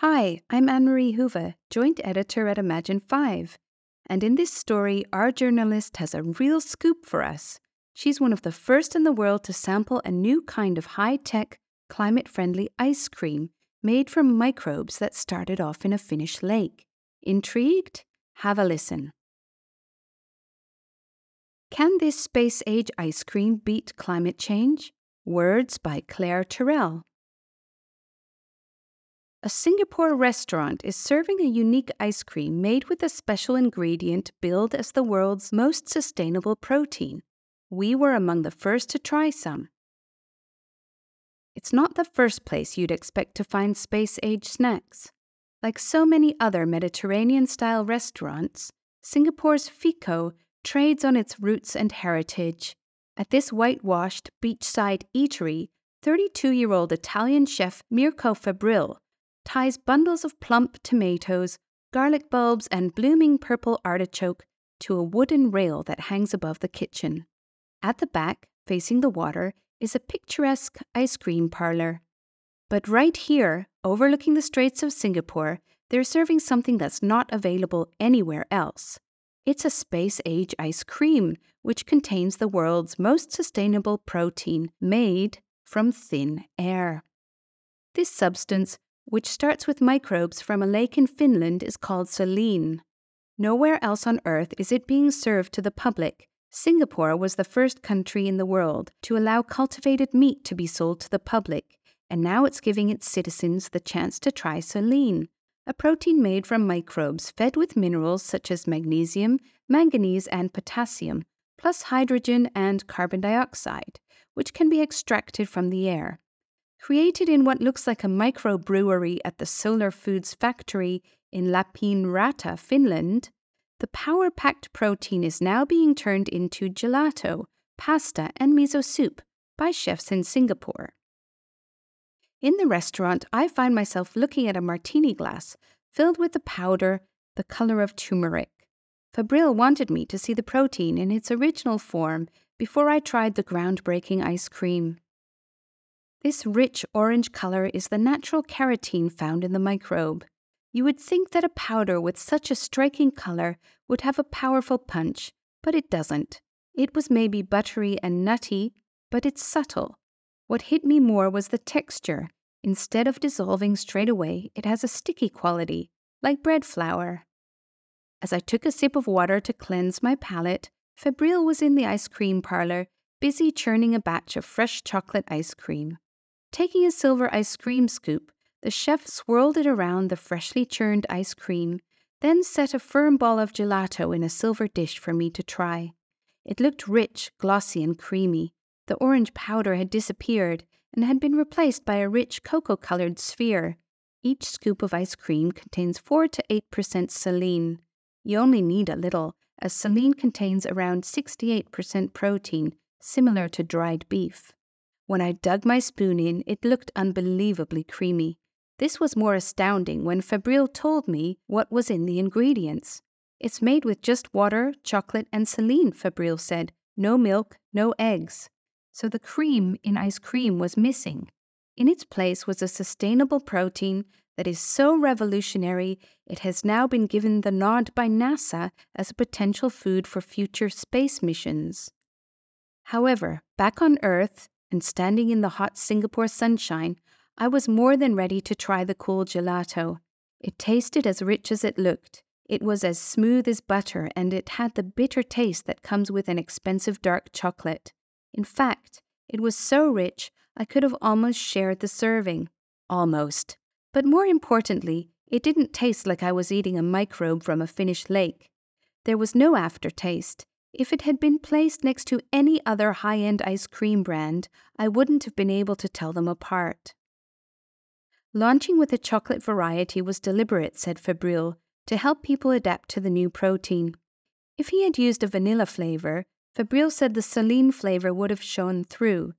Hi, I'm Anne Marie Hoover, joint editor at Imagine 5. And in this story, our journalist has a real scoop for us. She's one of the first in the world to sample a new kind of high tech, climate friendly ice cream made from microbes that started off in a Finnish lake. Intrigued? Have a listen. Can this space age ice cream beat climate change? Words by Claire Terrell. A Singapore restaurant is serving a unique ice cream made with a special ingredient billed as the world's most sustainable protein. We were among the first to try some. It's not the first place you'd expect to find space age snacks. Like so many other Mediterranean style restaurants, Singapore's FICO trades on its roots and heritage. At this whitewashed beachside eatery, 32 year old Italian chef Mirko Febbrile ties bundles of plump tomatoes, garlic bulbs, and blooming purple artichoke to a wooden rail that hangs above the kitchen. At the back, facing the water, is a picturesque ice cream parlor. But right here, overlooking the Straits of Singapore, they're serving something that's not available anywhere else. It's a space age ice cream, which contains the world's most sustainable protein made from thin air. This substance which starts with microbes from a lake in Finland, is called Solein. Nowhere else on Earth is it being served to the public. Singapore was the first country in the world to allow cultivated meat to be sold to the public, and now it's giving its citizens the chance to try Solein, a protein made from microbes fed with minerals such as magnesium, manganese, and potassium, plus hydrogen and carbon dioxide, which can be extracted from the air. Created in what looks like a microbrewery at the Solar Foods factory in Lappeenranta, Finland, the power packed protein is now being turned into gelato, pasta, and miso soup by chefs in Singapore. In the restaurant, I find myself looking at a martini glass filled with the powder the color of turmeric. Febbrile wanted me to see the protein in its original form before I tried the groundbreaking ice cream. This rich orange color is the natural carotene found in the microbe. You would think that a powder with such a striking color would have a powerful punch, but it doesn't. It was maybe buttery and nutty, but it's subtle. What hit me more was the texture. Instead of dissolving straight away, it has a sticky quality, like bread flour. As I took a sip of water to cleanse my palate, Febbrile was in the ice cream parlor, busy churning a batch of fresh chocolate ice cream. Taking a silver ice cream scoop, the chef swirled it around the freshly churned ice cream, then set a firm ball of gelato in a silver dish for me to try. It looked rich, glossy, and creamy. The orange powder had disappeared and had been replaced by a rich cocoa colored sphere. Each scoop of ice cream contains 4 to 8% Solein. You only need a little, as Solein contains around 68% protein, similar to dried beef. When I dug my spoon in, it looked unbelievably creamy. This was more astounding when Febbrile told me what was in the ingredients. It's made with just water, chocolate, and Solein, Febbrile said. No milk, no eggs. So the cream in ice cream was missing. In its place was a sustainable protein that is so revolutionary it has now been given the nod by NASA as a potential food for future space missions. However, back on Earth, and standing in the hot Singapore sunshine, I was more than ready to try the cool gelato. It tasted as rich as it looked. It was as smooth as butter, and it had the bitter taste that comes with an expensive dark chocolate. In fact, it was so rich I could have almost shared the serving. Almost. But more importantly, it didn't taste like I was eating a microbe from a Finnish lake. There was no aftertaste. If it had been placed next to any other high end ice cream brand, I wouldn't have been able to tell them apart. Launching with a chocolate variety was deliberate, said Febbrile, to help people adapt to the new protein. If he had used a vanilla flavor, Febbrile said the Solein flavor would have shown through.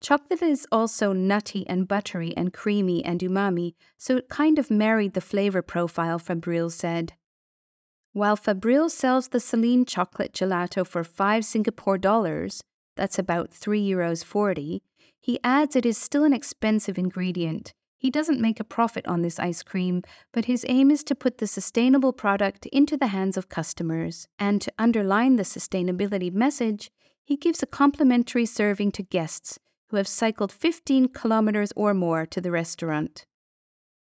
Chocolate is also nutty and buttery and creamy and umami, so it kind of married the flavor profile, Febbrile said. While Febbrile sells the Solein chocolate gelato for 5 Singapore dollars, that's about 3 euros 40, he adds it is still an expensive ingredient. He doesn't make a profit on this ice cream, but his aim is to put the sustainable product into the hands of customers. And to underline the sustainability message, he gives a complimentary serving to guests who have cycled 15 kilometers or more to the restaurant.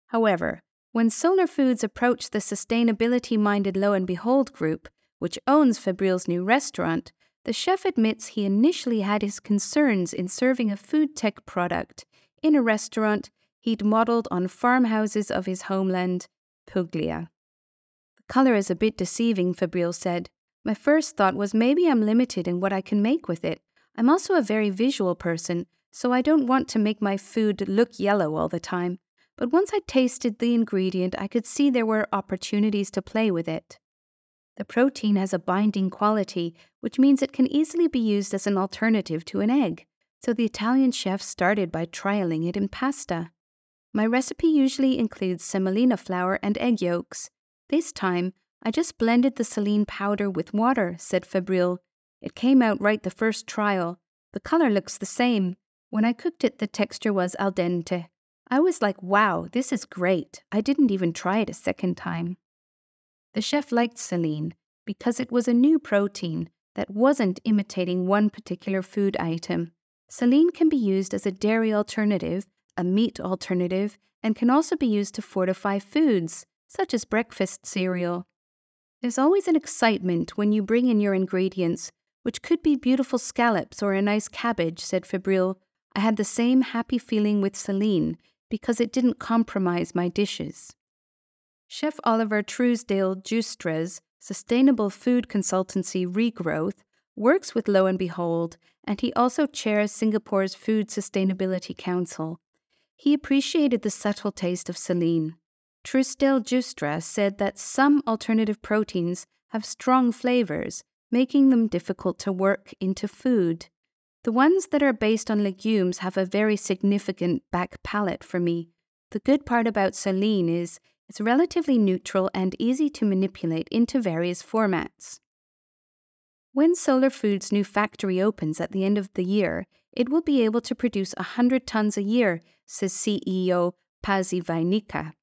However, when Solar Foods approached the sustainability minded Lo and Behold group, which owns Febbrile's new restaurant, the chef admits he initially had his concerns in serving a food tech product in a restaurant he'd modelled on farmhouses of his homeland, Puglia. The colour is a bit deceiving, Febbrile said. My first thought was maybe I'm limited in what I can make with it. I'm also a very visual person, so I don't want to make my food look yellow all the time. But once I tasted the ingredient, I could see there were opportunities to play with it. The protein has a binding quality, which means it can easily be used as an alternative to an egg. So the Italian chef started by trialing it in pasta. My recipe usually includes semolina flour and egg yolks. This time, I just blended the Solein powder with water, said Febbrile. It came out right the first trial. The color looks the same. When I cooked it, the texture was al dente. I was like, wow, this is great. I didn't even try it a second time. The chef liked Solein because it was a new protein that wasn't imitating one particular food item. Solein can be used as a dairy alternative a meat alternative, and can also be used to fortify foods, such as breakfast cereal. There's always an excitement when you bring in your ingredients, which could be beautiful scallops or a nice cabbage, said Febbrile. I had the same happy feeling with Solein because it didn't compromise my dishes. Chef Oliver Truesdale Jutras's sustainable food consultancy Regrowth works with Lo and Behold, and he also chairs Singapore's Food Sustainability Council. He appreciated the subtle taste of Solein. Truesdale Jutras said that some alternative proteins have strong flavors, making them difficult to work into food. The ones that are based on legumes have a very significant back palate for me. The good part about Solein is it's relatively neutral and easy to manipulate into various formats. When Solar Foods' new factory opens at the end of the year, it will be able to produce 100 tons a year, says CEO Pasi Vainikka.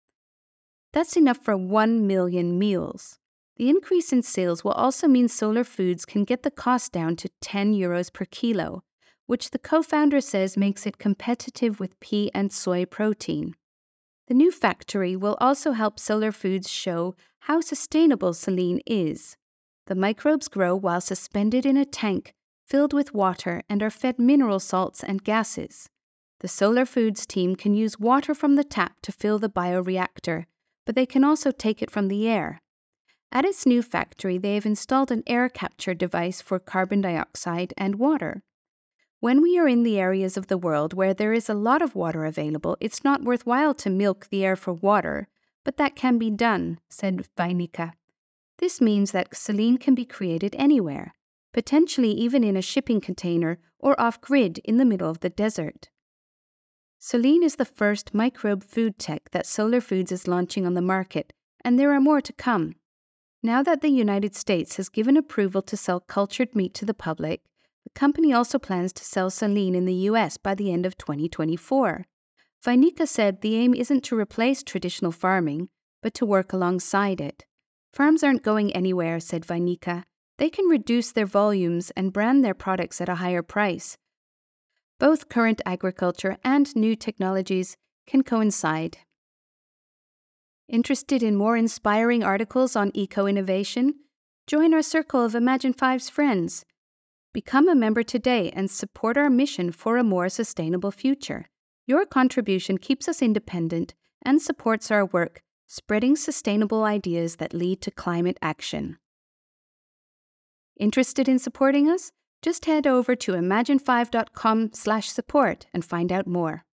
That's enough for 1 million meals. The increase in sales will also mean Solar Foods can get the cost down to 10 euros per kilo, which the co founder says makes it competitive with pea and soy protein. The new factory will also help Solar Foods show how sustainable Solein is. The microbes grow while suspended in a tank filled with water and are fed mineral salts and gases. The Solar Foods team can use water from the tap to fill the bioreactor, but they can also take it from the air. At its new factory, they have installed an air capture device for carbon dioxide and water. When we are in the areas of the world where there is a lot of water available, it's not worthwhile to milk the air for water, but that can be done, said Vainikka. This means that Solein can be created anywhere potentially even in a shipping container or off grid in the middle of the desert. Solein is the first microbe food tech that Solar Foods is launching on the market, and there are more to come. Now that the United States has given approval to sell cultured meat to the public, the company also plans to sell Solein in the US by the end of 2024. Vainikka said the aim isn't to replace traditional farming, but to work alongside it. Farms aren't going anywhere, said Vainikka they can reduce their volumes and brand their products at a higher price. Both current agriculture and new technologies can coincide. Interested in more inspiring articles on eco innovation? Join our circle of Imagine 5's friends. Become a member today and support our mission for a more sustainable future. Your contribution keeps us independent and supports our work, spreading sustainable ideas that lead to climate action. Interested in supporting us? Just head over to imagine5.com/support and find out more.